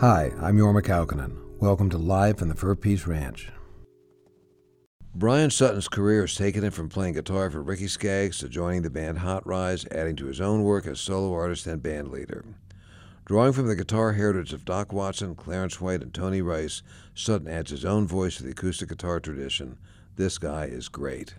Hi, I'm Jorma Kaukonen. Welcome to Live from the Fur Peace Ranch. Bryan Sutton's career has taken him from playing guitar for Ricky Skaggs to joining the band Hot Rize, adding to his own work as solo artist and band leader. Drawing from the guitar heritage of Doc Watson, Clarence White, and Tony Rice, Sutton adds his own voice to the acoustic guitar tradition. This guy is great.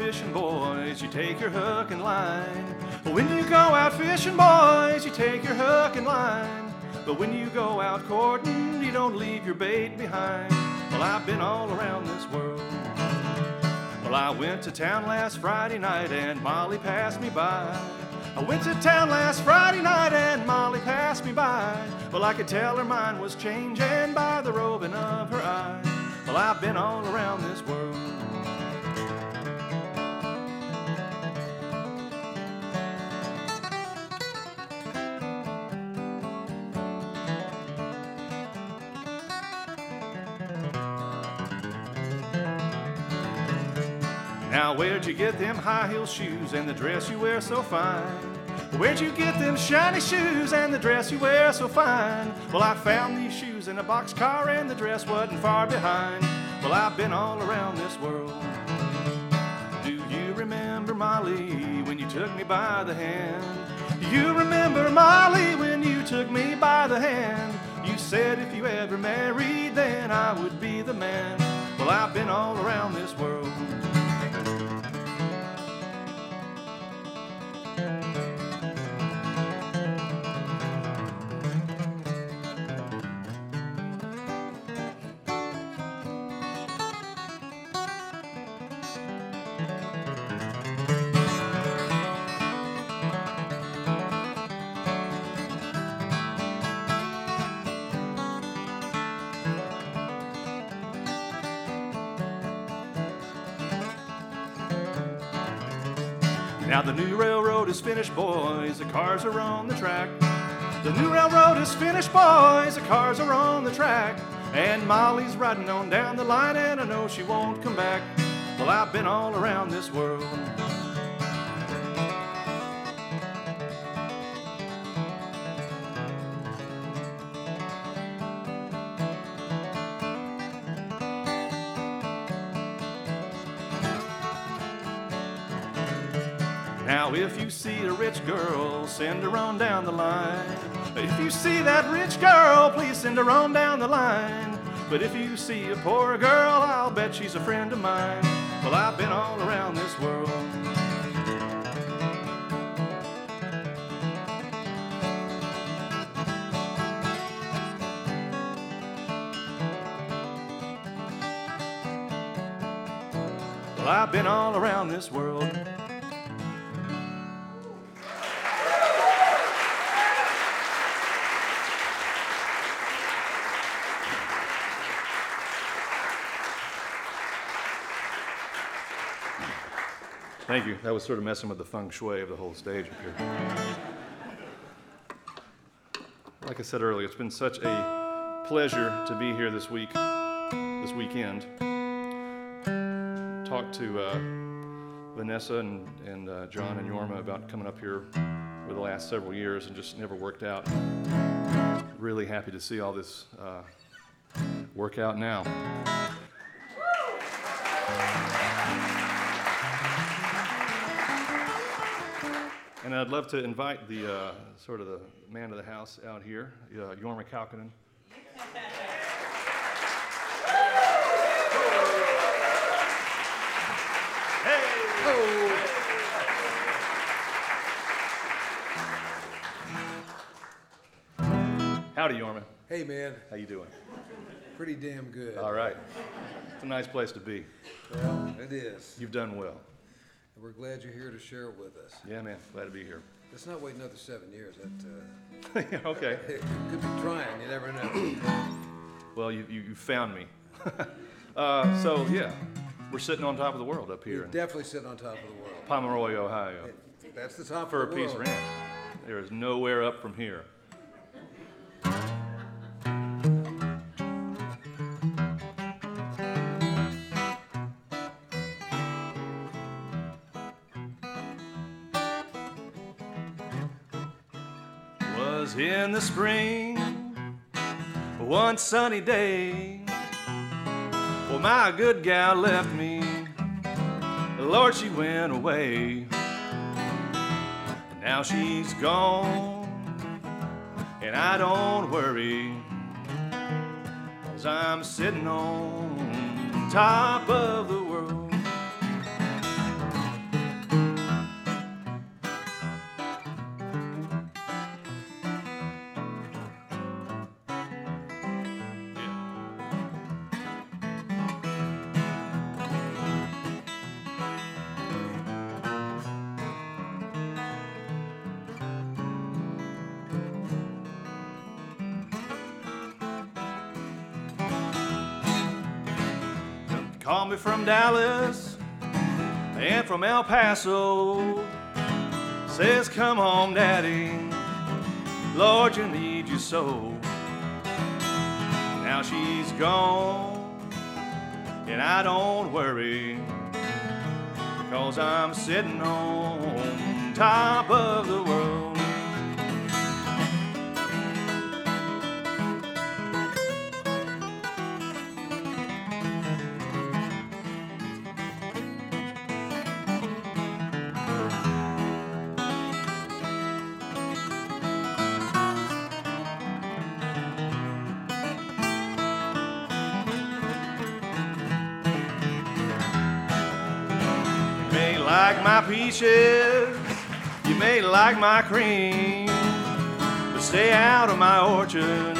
Fishing, boys, you take your hook and line. But when you go out fishing, boys, you take your hook and line. But when you go out courting, you don't leave your bait behind. Well, I've been all around this world. Well, I went to town last Friday night and Molly passed me by. I went to town last Friday night and Molly passed me by. Well, I could tell her mind was changing by the roving of her eye. Well, I've been all around this world. Now, where'd you get them high heel shoes and the dress you wear so fine? Where'd you get them shiny shoes and the dress you wear so fine? Well, I found these shoes in a boxcar and the dress wasn't far behind. Well, I've been all around this world. Do you remember Molly when you took me by the hand? You remember Molly when you took me by the hand? You said if you ever married, then I would be the man. Well, I've been all around this world. Is finished, boys. The cars are on the track. The new railroad is finished, boys. The cars are on the track. And Molly's riding on down the line, and I know she won't come back. Well, I've been all around this world. Now, if you see a rich girl, send her on down the line. If you see that rich girl, please send her on down the line. But if you see a poor girl, I'll bet she's a friend of mine. Well, I've been all around this world. Well, I've been all around this world. Thank you. That was sort of messing with the feng shui of the whole stage up here. Like I said earlier, it's been such a pleasure to be here this week, this weekend. Talked to uh, Vanessa and, and uh, John and Jorma about coming up here for the last several years and just never worked out. Really happy to see all this uh, work out now. And I'd love to invite the uh, sort of the man of the house out here, uh, Jorma Kaukonen. Howdy, Yorman. Hey, man. How you doing? Pretty damn good. All right. It's a nice place to be. Well, it is. You've done well. And we're glad you're here to share it with us. Yeah, man. Glad to be here. Let's not wait another seven years. That uh, okay. it could be trying. You never know. Well, you, you, you found me. uh, so, yeah, we're sitting on top of the world up here You're definitely sitting on top of the world. Pomeroy, Ohio. That's the top For a piece of the Peace world. Ranch. There is nowhere up from here. In the spring, one sunny day. Well, my good gal left me. Lord, she went away. Now she's gone, and I don't worry, cause I'm sitting on top of the world. From Dallas and from El Paso. Says, Come home, Daddy. Lord, you need you so. Now she's gone, and I don't worry, cause I'm sitting on top of the world. Peaches, you may like my cream, but stay out of my orchard,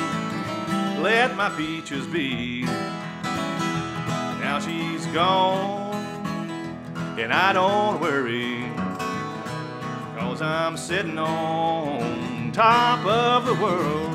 let my peaches be. Now she's gone, and I don't worry, cause I'm sitting on top of the world.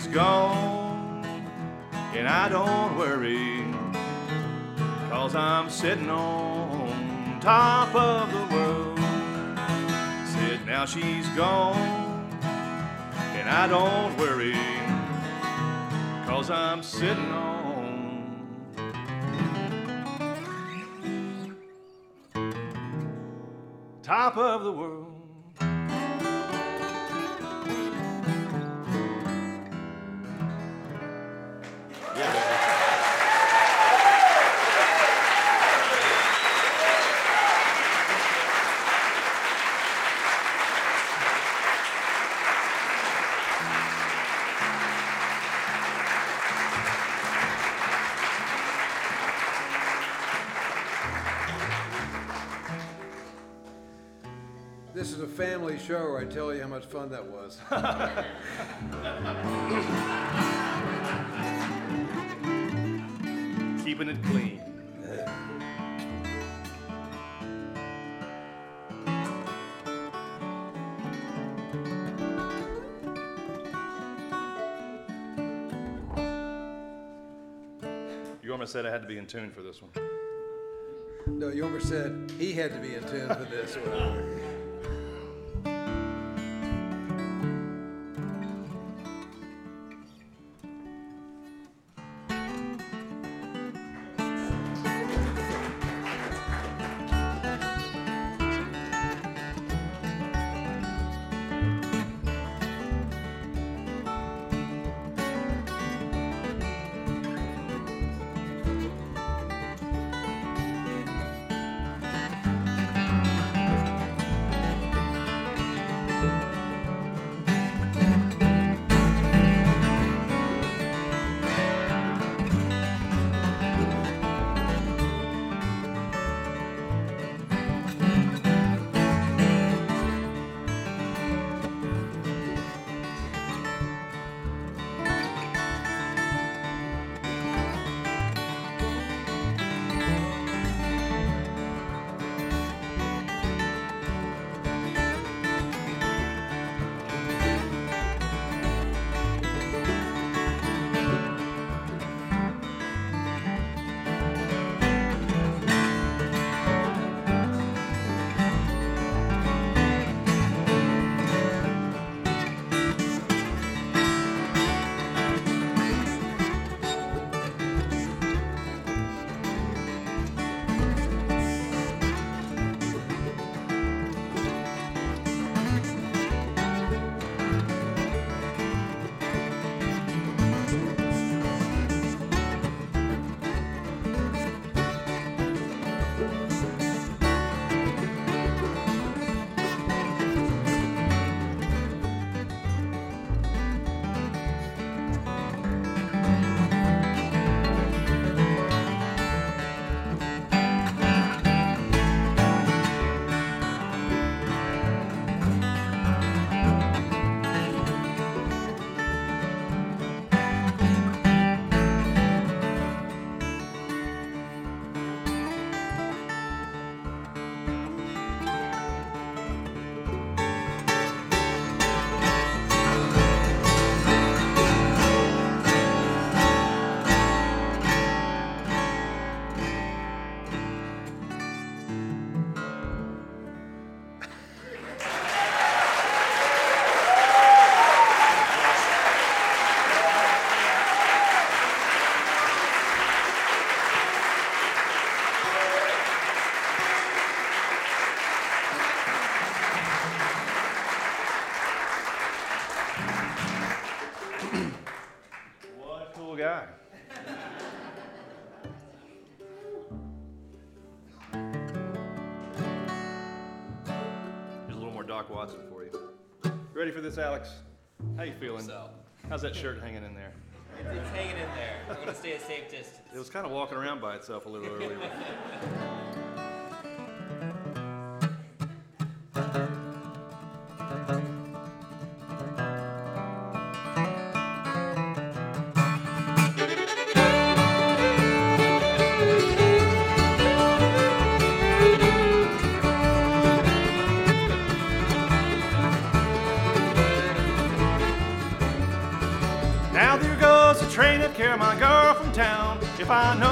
She's gone, and I don't worry, cause I'm sitting on top of the world. Said, now she's gone, and I don't worry. Cause I'm sitting on top of the world. Show I tell you how much fun that was. Keeping it clean. Jorma said I had to be in tune for this one. No, Jorma said he had to be in tune for this one. Alex? How you feeling? So. How's that shirt hanging in there? It's, it's hanging in there. I'm gonna stay a safe distance. It was kind of walking around by itself a little earlier. If I knowed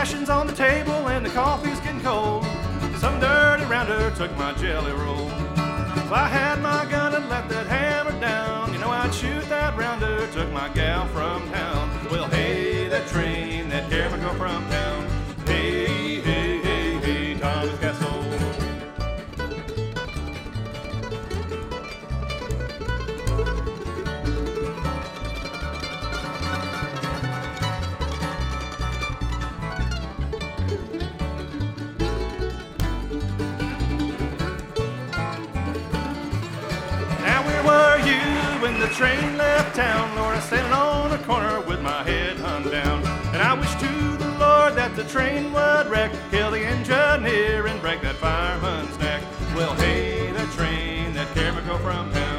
rations on the table and the coffee's getting cold. Some dirty rounder took my jelly roll. If I had my gun and let that hammer down, you know I'd shoot that rounder. Took my gal from town. Well, hey, that train, that camera girl from town. Train left town, Lord, I'm standing on the corner with my head hung down. And I wish to the Lord that the train would wreck, kill the engineer and break that fireman's neck. Well, hey, that train that carried me go from town.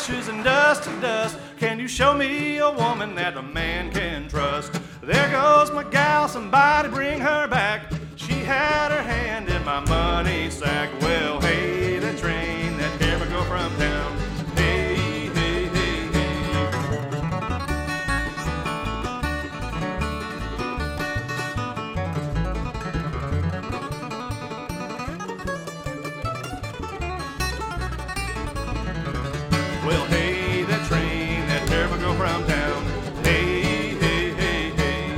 Ashes and dust and dust. Can you show me a woman that a man can trust? There goes my gal, somebody bring her back. She had her hand in my money sack. Well, hey, Well, hey, that train that me go from town. Hey, hey, hey, hey.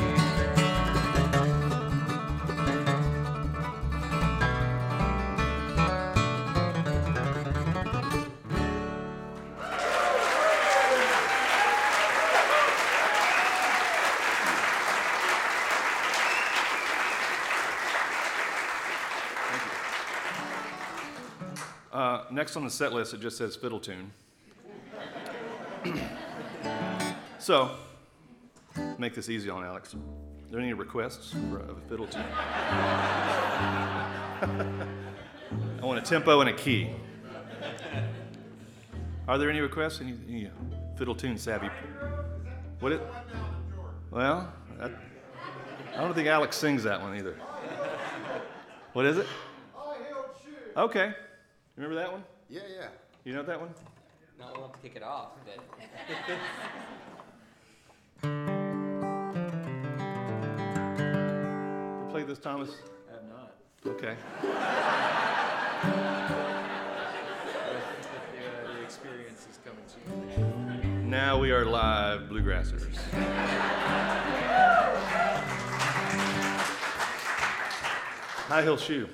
Uh, next on the set list, it just says fiddle tune. so, make this easy on Alex. Are there any requests for a fiddle tune? I want a tempo and a key. Are there any requests? Any, any uh, fiddle tune savvy? What it? Well, that, I don't think Alex sings that one either. What is it? Okay. Remember that one? Yeah, yeah. You know that one? Not willing to kick it off, but You played this, Thomas? I have not. Okay. The, uh, the experience is coming soon. Now we are live bluegrassers. High Heel Shoe.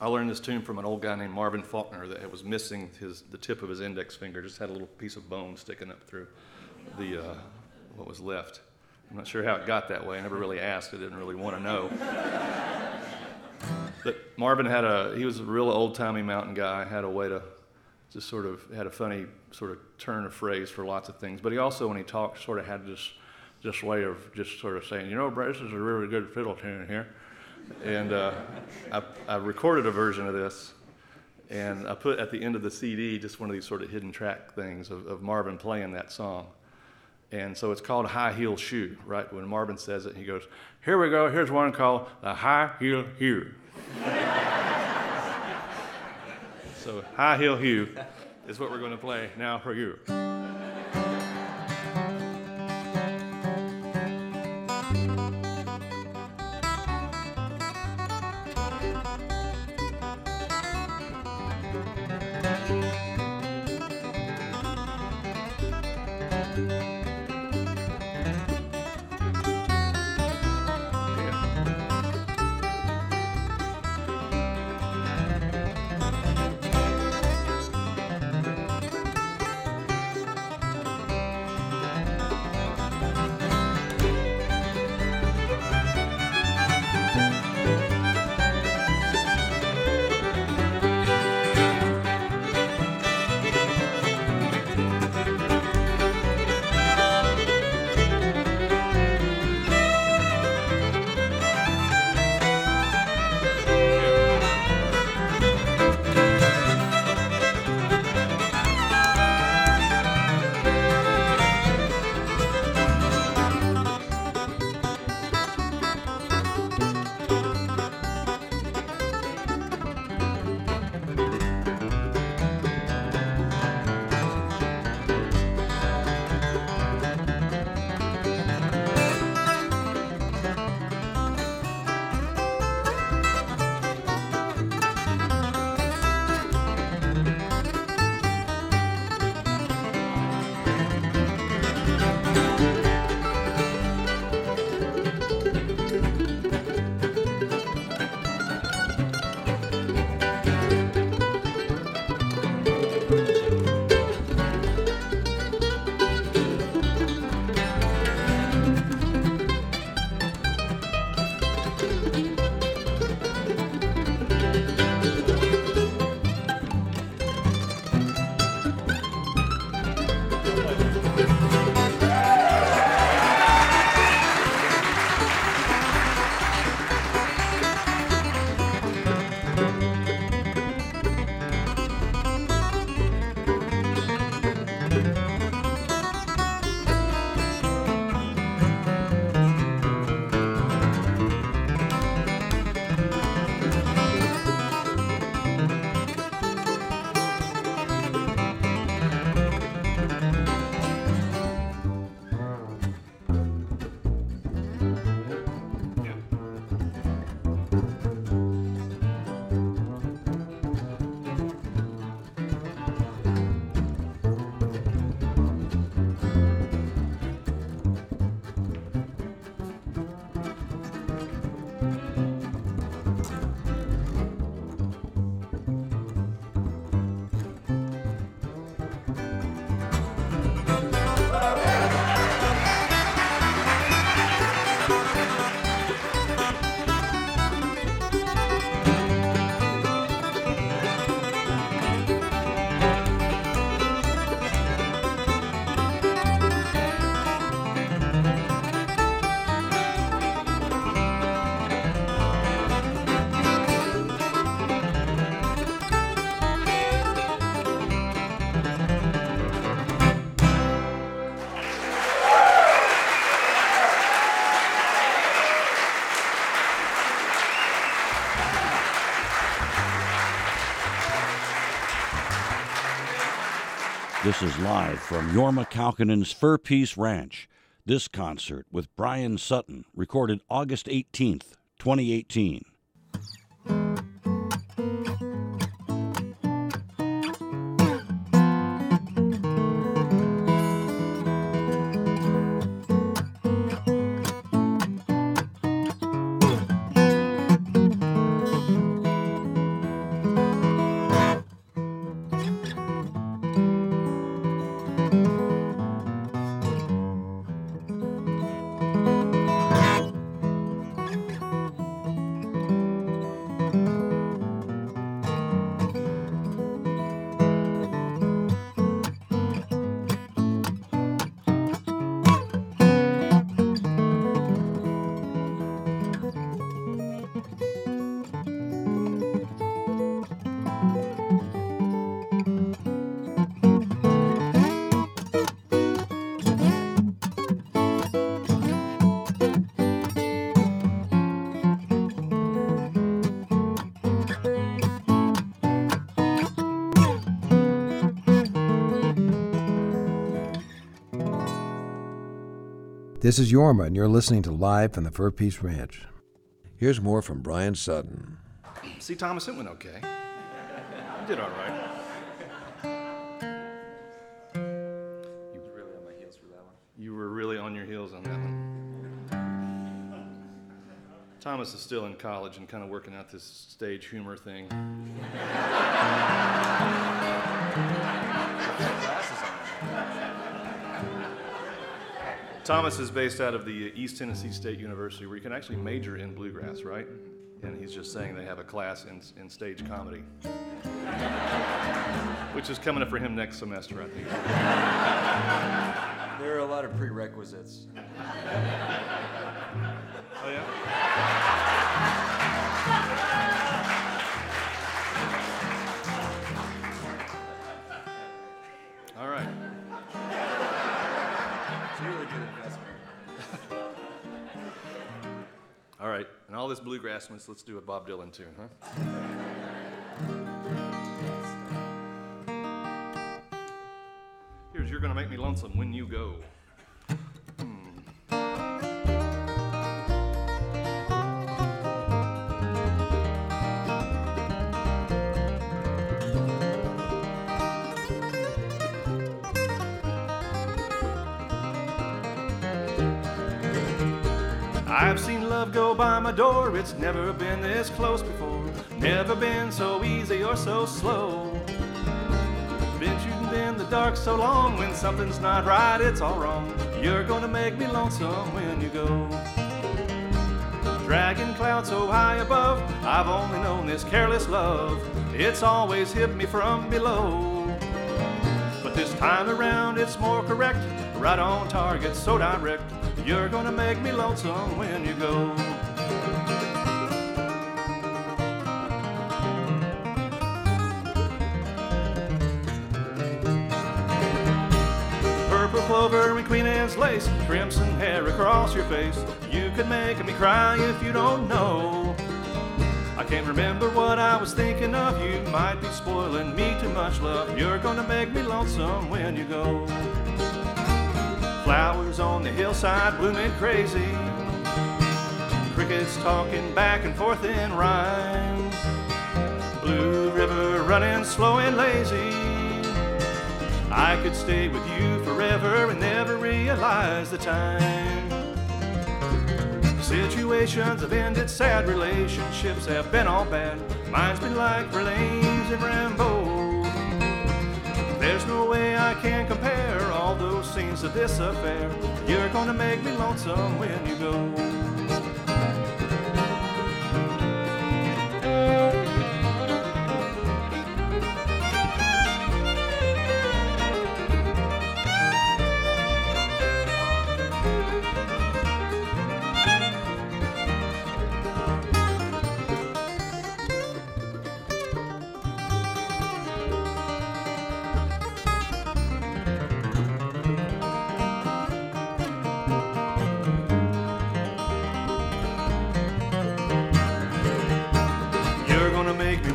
I learned this tune from an old guy named Marvin Faulkner that was missing his the tip of his index finger, just had a little piece of bone sticking up through the uh, what was left. I'm not sure how it got that way. I never really asked. I didn't really want to know. But Marvin had a he was a real old timey mountain guy. Had a way to just sort of had a funny sort of turn of phrase for lots of things. But he also, when he talked, sort of had this this way of just sort of saying, you know, Brett, this is a really good fiddle tune here. And uh, I, I recorded a version of this, and I put at the end of the CD just one of these sort of hidden track things of, of Marvin playing that song. And so it's called High Heel Shoe, right? When Marvin says it, he goes, Here we go, here's one called the High Heel Hue. so High Heel Hue is what we're going to play now for you. This is live from Jorma Kaukonen's Fur Peace Ranch. This concert with Bryan Sutton, recorded August 18th, 2018. This is Jorma, and you're listening to Live from the Fur Peace Ranch. Here's more from Bryan Sutton. See, Thomas, it went okay. You did all right. You were really on my heels for that one. You were really on your heels on that one. Thomas is still in college and kind of working out this stage humor thing. Thomas is based out of the East Tennessee State University, where you can actually major in bluegrass, right? And he's just saying they have a class in, in stage comedy, which is coming up for him next semester, I think. There are a lot of prerequisites. Oh, yeah? All this bluegrass, let's, let's do a Bob Dylan tune, huh? Here's You're Gonna Make Me Lonesome When You Go. Love go by my door, it's never been this close before. Never been so easy or so slow. Been shooting in the dark so long, when something's not right, it's all wrong. You're gonna make me lonesome when you go. Dragging clouds so high above, I've only known this careless love. It's always hit me from below. But this time around it's more correct, right on target, so direct. You're gonna make me lonesome when you go. Purple clover and Queen Anne's lace, crimson hair across your face. You could make me cry if you don't know. I can't remember what I was thinking of. You might be spoiling me too much love. You're gonna make me lonesome when you go. Flowers on the hillside blooming crazy. Crickets talking back and forth in rhyme. Blue river running slow and lazy. I could stay with you forever and never realize the time. Situations have ended, sad relationships have been all bad. Mine's been like Verlaine's and Rimbaud. There's no way I can compare all those scenes to this affair. You're gonna make me lonesome when you go.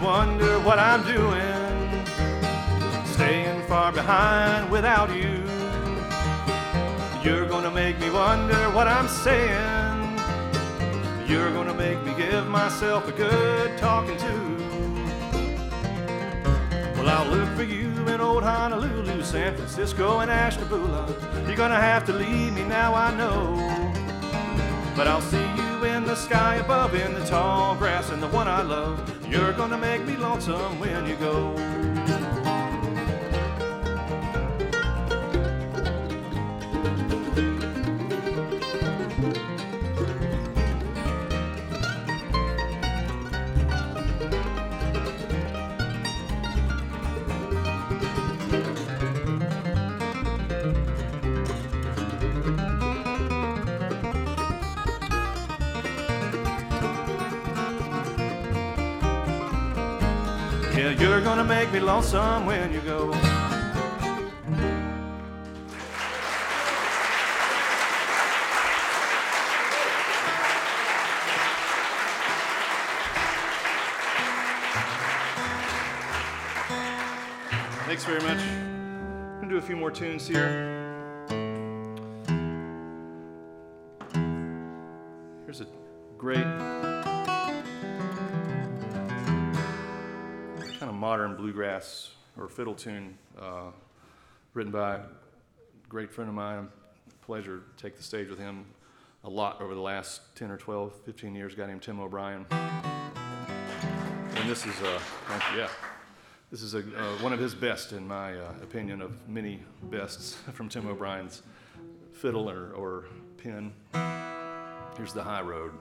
Wonder what I'm doing. Staying far behind without you. You're gonna make me wonder what I'm saying. You're gonna make me give myself a good talking to. Well, I'll look for you in old Honolulu, San Francisco, and Ashtabula. You're gonna have to leave me now, I know. But I'll see you in the sky above, in the tall grass, and the one I love. You're gonna make me lonesome when you go. Me lonesome when you go. Thanks very much. I'm gonna do a few more tunes here. Bluegrass or fiddle tune uh, written by a great friend of mine. Pleasure to take the stage with him a lot over the last 10 or 12, 15 years. Guy named Tim O'Brien. And this is, uh, yeah, this is a, uh, one of his best, in my uh, opinion, of many bests from Tim O'Brien's fiddle or, or pen. Here's the high road.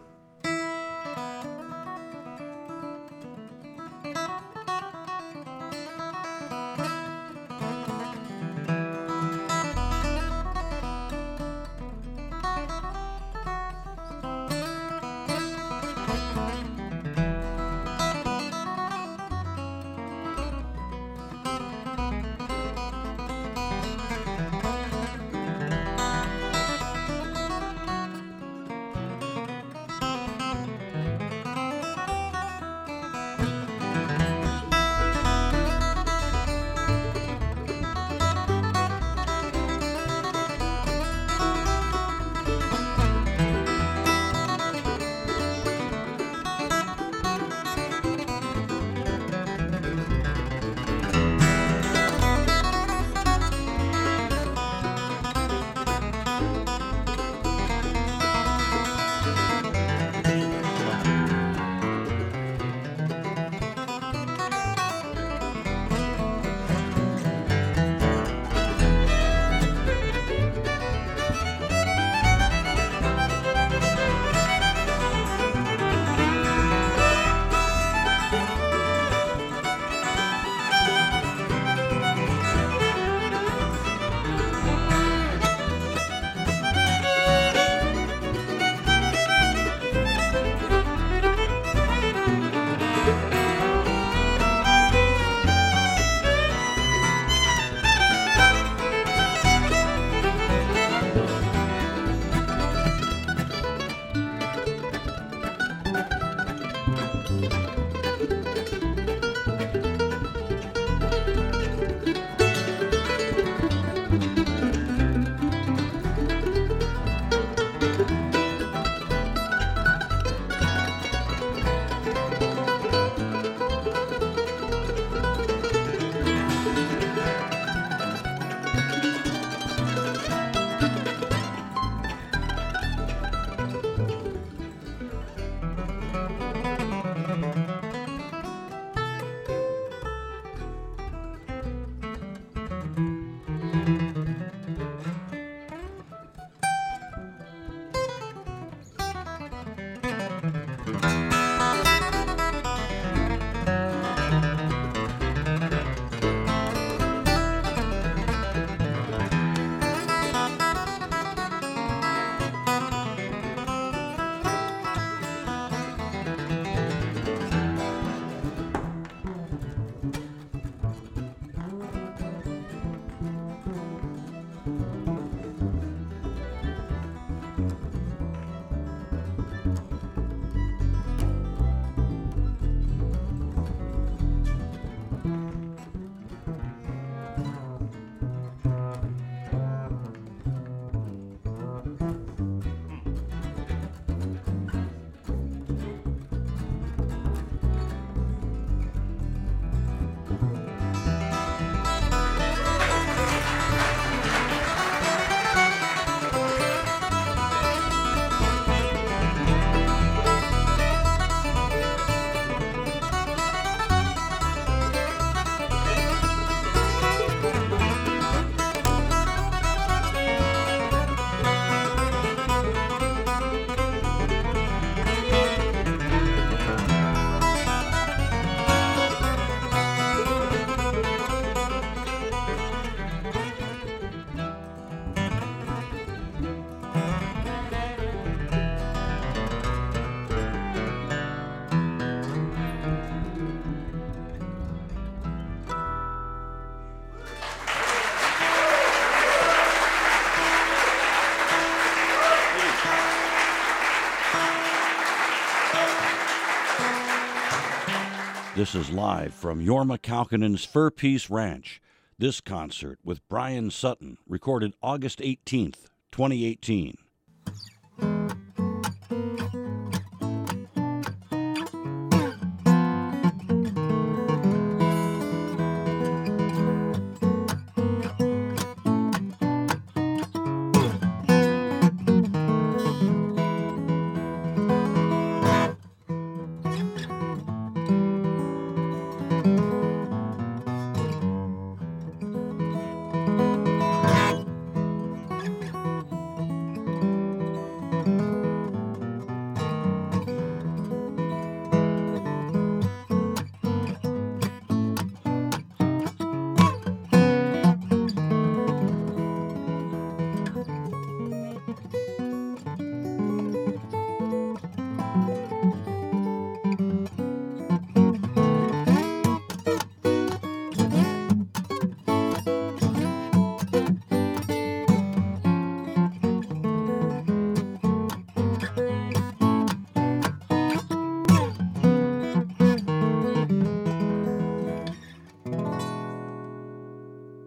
This is live from Jorma Kaukonen's Fur Peace Ranch. This concert with Bryan Sutton, recorded August 18th, 2018.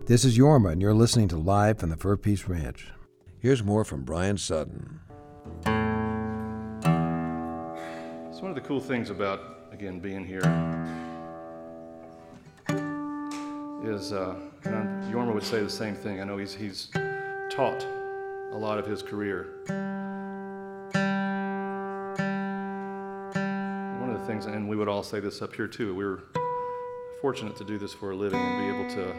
This is Jorma, and you're listening to Live from the Fur Peace Ranch. Here's more from Bryan Sutton. It's one of the cool things about, again, being here is, uh, Jorma would say the same thing. I know he's, he's taught a lot of his career. One of the things, and we would all say this up here too, we were fortunate to do this for a living and be able to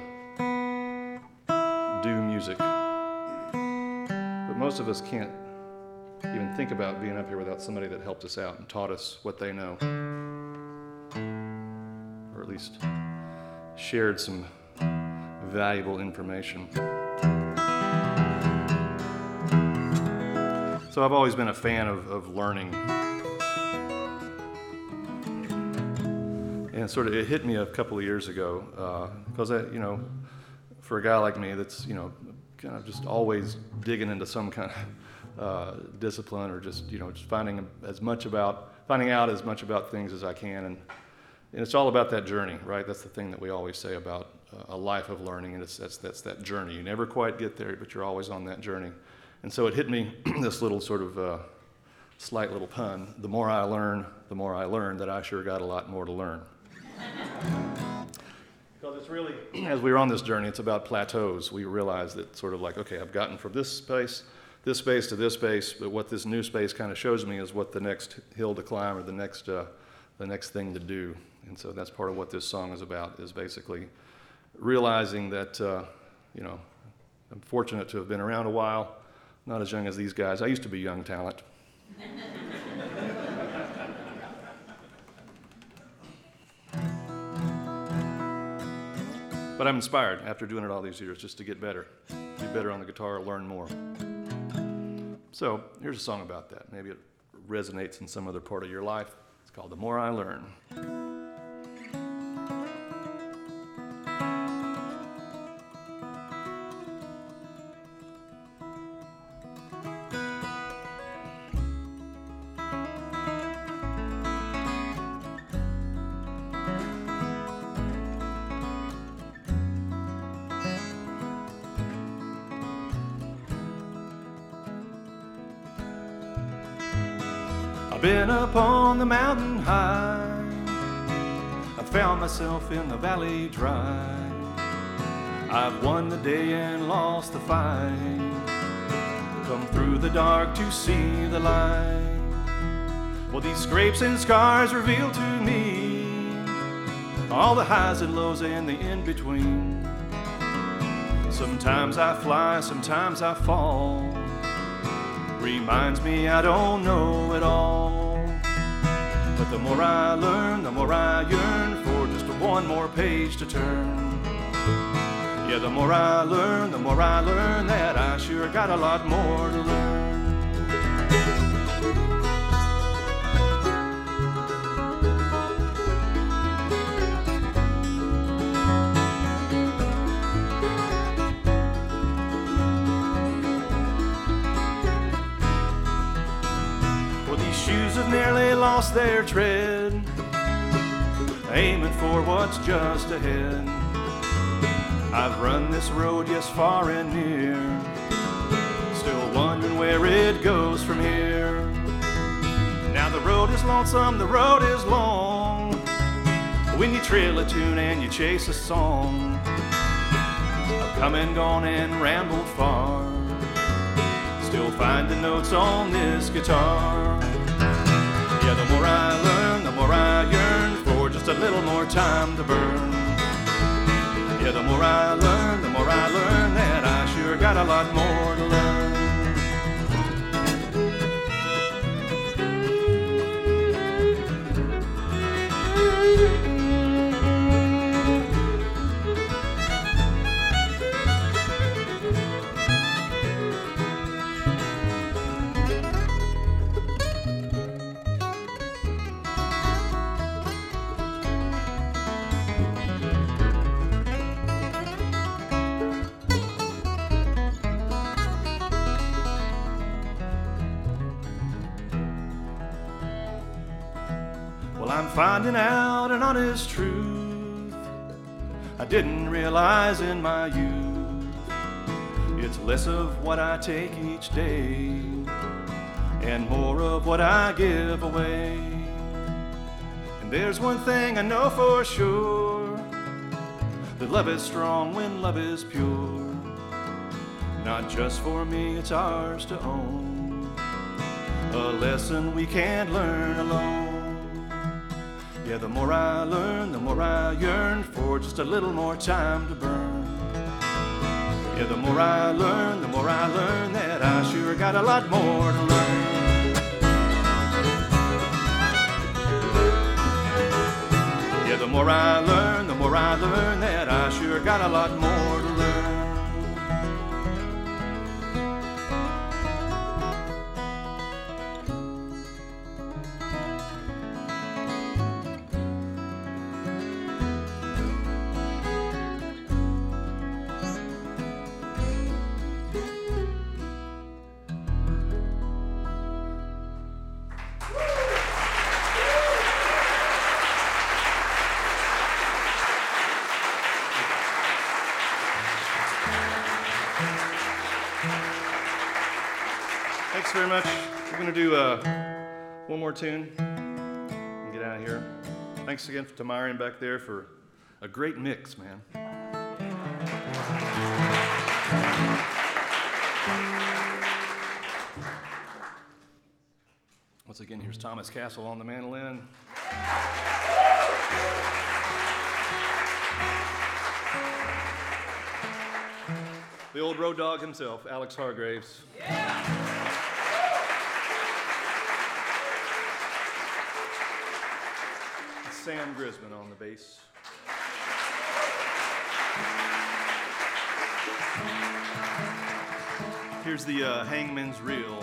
music. But most of us can't even think about being up here without somebody that helped us out and taught us what they know. Or at least shared some valuable information. So I've always been a fan of, of learning. And sort of it hit me a couple of years ago uh, because I, you know, for a guy like me that's, you know, kind of just always digging into some kind of uh, discipline or just, you know, just finding as much about, finding out as much about things as I can. And, and it's all about that journey, right? That's the thing that we always say about uh, a life of learning, and it's, that's, that's that journey. You never quite get there, but you're always on that journey. And so it hit me, this little sort of uh, slight little pun. The more I learn, the more I learn that I sure got a lot more to learn. Because it's really, as we were on this journey, it's about plateaus. We realize that sort of like, okay, I've gotten from this space, this space to this space, but what this new space kind of shows me is what the next hill to climb or the next, uh, the next thing to do. And so that's part of what this song is about, is basically realizing that, uh, you know, I'm fortunate to have been around a while, not as young as these guys. I used to be young talent. But I'm inspired after doing it all these years just to get better, be better on the guitar, learn more. So here's a song about that. Maybe it resonates in some other part of your life. It's called The More I Learn. The mountain high. I found myself in the valley dry. I've won the day and lost the fight. Come through the dark to see the light. Well, these scrapes and scars reveal to me all the highs and lows and the in between. Sometimes I fly, sometimes I fall reminds me I don't know it all. But the more I learn, the more I yearn for just one more page to turn. Yeah, the more I learn, the more I learn that I sure got a lot more to learn. Shoes have nearly lost their tread, aiming for what's just ahead. I've run this road, yes, far and near, still wondering where it goes from here. Now the road is lonesome, the road is long. When you trail a tune and you chase a song, I've come and gone and rambled far. Still find the notes on this guitar. More I learn, the more I yearn for just a little more time to burn. Yeah, the more I learn, the more I learn that I sure got a lot more to learn. Finding out an honest truth I didn't realize in my youth. It's less of what I take each day and more of what I give away. And there's one thing I know for sure that love is strong when love is pure. Not just for me, it's ours to own. A lesson we can't learn alone. Yeah, the more I learn, the more I yearn for just a little more time to burn. Yeah, the more I learn, the more I learn that I sure got a lot more to learn. Yeah, the more I learn, the more I learn that I sure got a lot more To do uh, one more tune and get out of here. Thanks again to Myron back there for a great mix, man. Once again, here's Thomas Castle on the mandolin. The old road dog himself, Alex Hargreaves. Sam Grisman on the bass. Here's the uh, Hangman's Reel.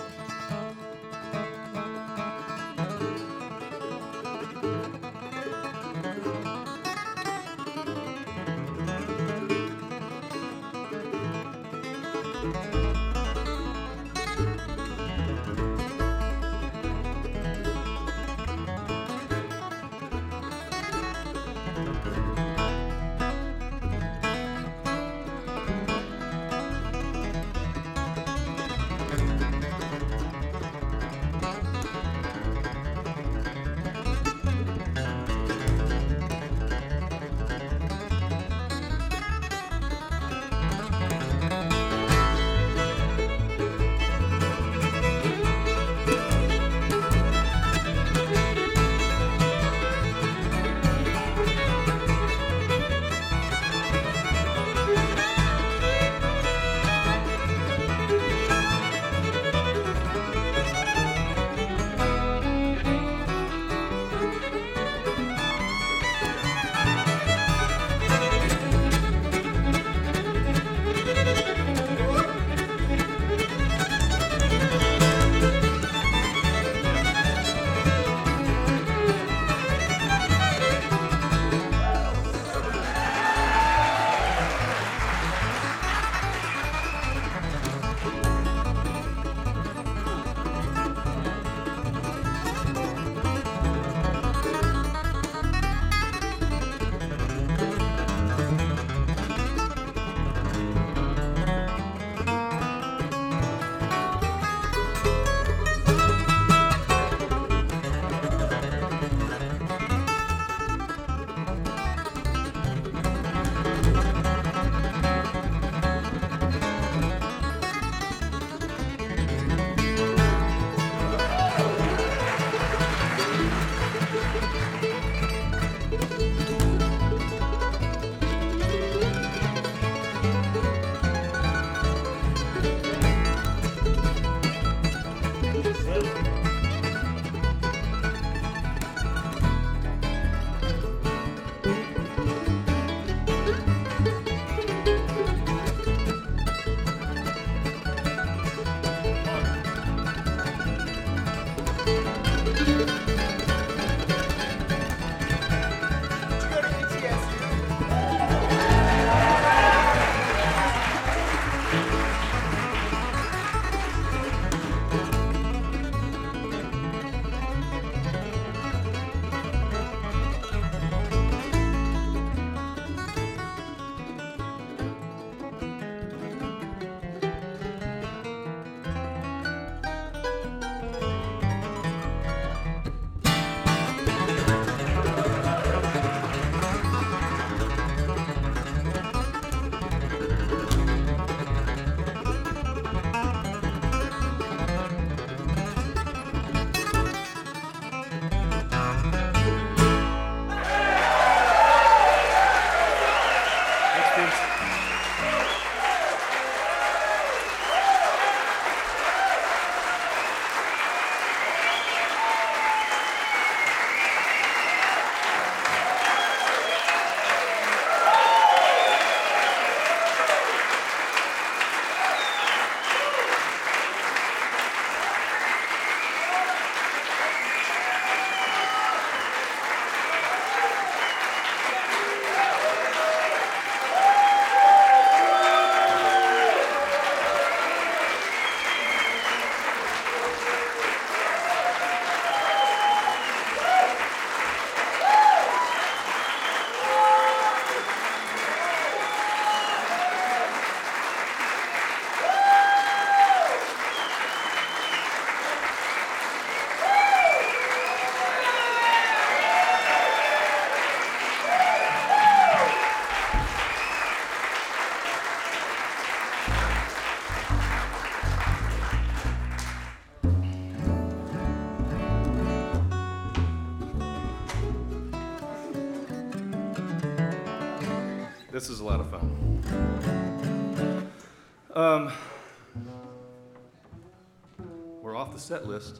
Set list.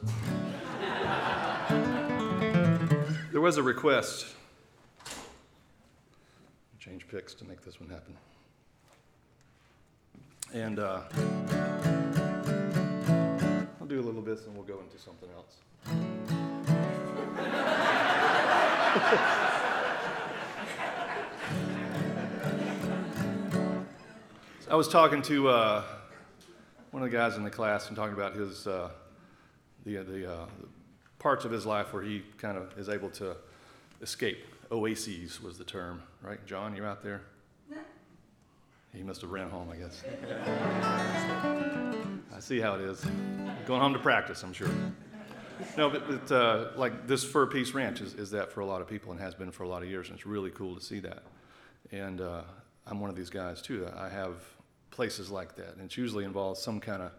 there was a request. Change picks to make this one happen. And uh, I'll do a little bit and we'll go into something else. I was talking to uh, one of the guys in the class and talking about his uh, the the, uh, the parts of his life where he kind of is able to escape. Oases was the term, right? John, you're out there. He must have ran home, I guess. I see how it is. Going home to practice, I'm sure. No, but, but uh, like this Fur Peace Ranch is, is that for a lot of people and has been for a lot of years, and it's really cool to see that. And uh, I'm one of these guys too. I have places like that, and it usually involves some kind of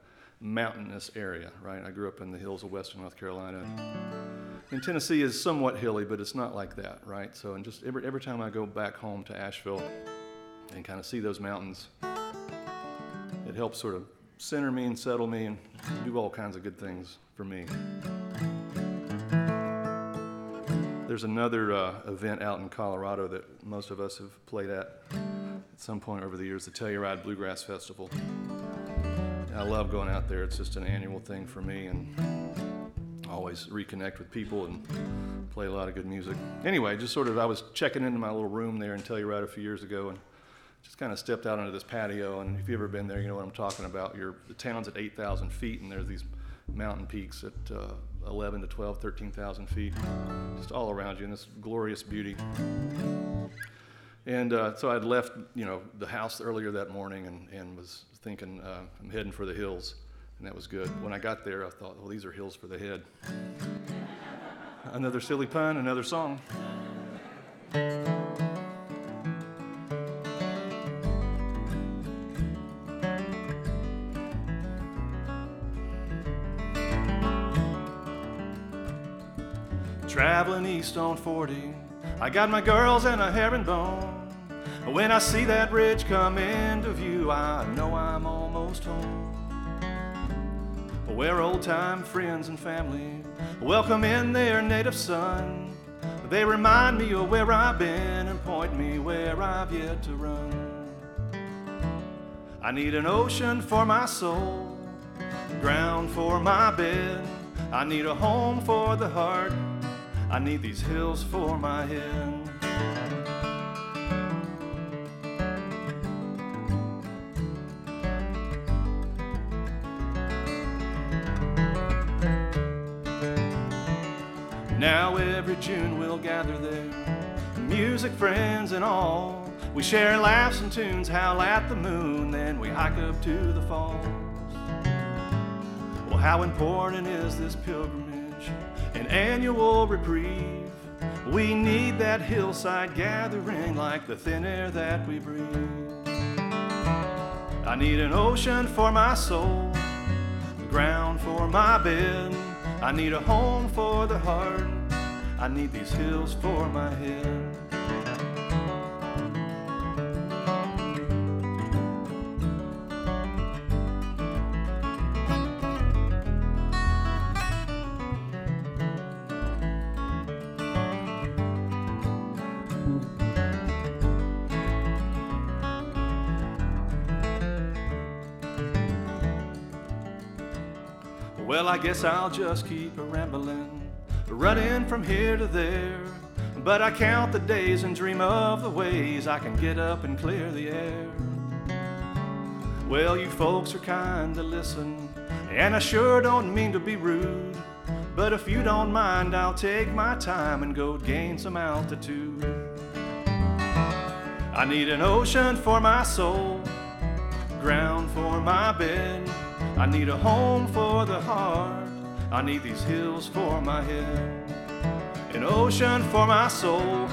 mountainous area, right? I grew up in the hills of western North Carolina. And Tennessee is somewhat hilly, but it's not like that, right? So, and just every, every time I go back home to Asheville and kind of see those mountains, it helps sort of center me and settle me and do all kinds of good things for me. There's another uh, event out in Colorado that most of us have played at at some point over the years, the Telluride Bluegrass Festival. I love going out there. It's just an annual thing for me, and always reconnect with people and play a lot of good music. Anyway, just sort of, I was checking into my little room there in Telluride a few years ago, and just kind of stepped out onto this patio. And if you've ever been there, you know what I'm talking about. You're, the town's at 8,000 feet, and there's these mountain peaks at uh, 11 to 12, 13,000 feet, just all around you in this glorious beauty. And uh, so I'd left, you know, the house earlier that morning and, and was thinking uh, I'm heading for the hills, and that was good. When I got there, I thought, well, these are hills for the head. another silly pun, another song. Traveling east on 40, I got my girls and a herringbone. When I see that ridge come into view, I know I'm almost home. Where old time friends and family welcome in their native sun. They remind me of where I've been and point me where I've yet to run. I need an ocean for my soul, ground for my bed. I need a home for the heart. I need these hills for my head. Now every June we'll gather there, music friends and all. We share laughs and tunes, howl at the moon, then we hike up to the falls. Well, how important is this pilgrimage, an annual reprieve? We need that hillside gathering like the thin air that we breathe. I need an ocean for my soul, the ground for my bed. I need a home for the heart. I need these hills for my head. Guess I'll just keep rambling, running from here to there. But I count the days and dream of the ways I can get up and clear the air. Well, you folks are kind to listen, and I sure don't mean to be rude. But if you don't mind, I'll take my time and go gain some altitude. I need an ocean for my soul, ground for my bed. I need a home for the heart. I need these hills for my head. An ocean for my soul,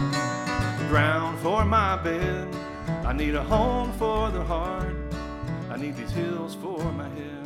ground for my bed. I need a home for the heart. I need these hills for my head.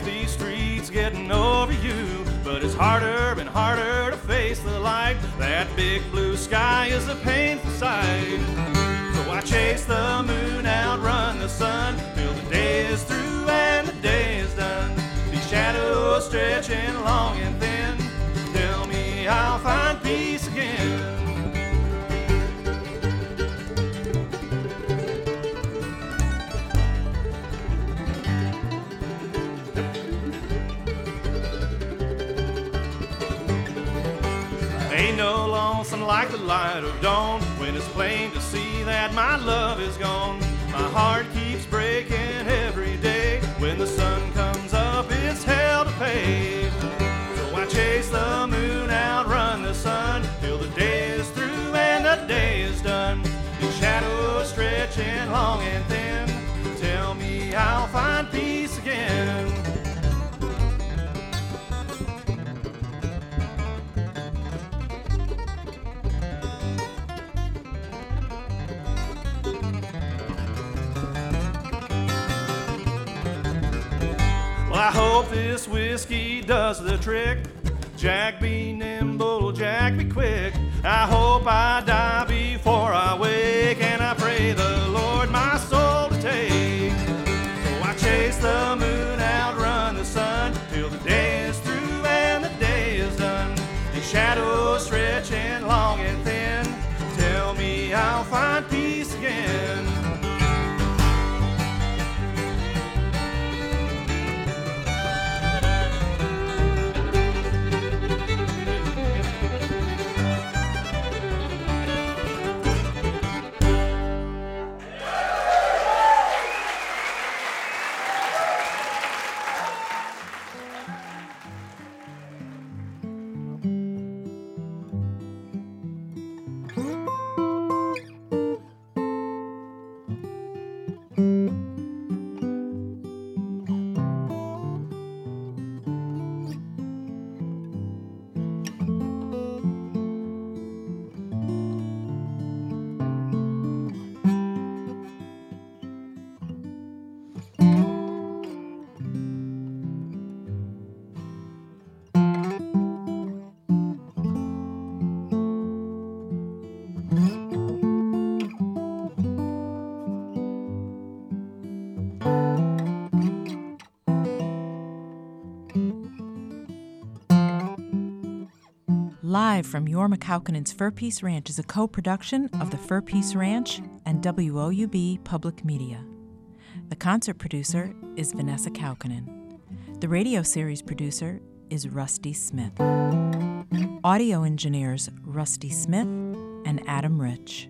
Walk these streets getting over you, but it's harder and harder to face the light. That big blue sky is a painful sight. So I chase the moon, outrun the sun, till the day is through and the day is done. These shadows stretching long and like the light of dawn when it's plain to see that my love is gone. My heart keeps breaking every day. When the sun comes up, it's hell to pay. So I chase the moon, outrun the sun till the day is through and the day is done. The shadows stretching long and thin. Tell me I'll find peace again. Whiskey does the trick. Jack be nimble, Jack be quick. I hope I die before I wake, and I pray the Lord my soul to take. So I chase the moon, outrun the sun, till the day is through and the day is done. The shadows stretching and thin. Live from Jorma Kaukonen's Fur Peace Ranch is a co production of the Fur Peace Ranch and WOUB Public Media. The concert producer is Vanessa Kaukonen. The radio series producer is Rusty Smith. Audio engineers Rusty Smith and Adam Rich.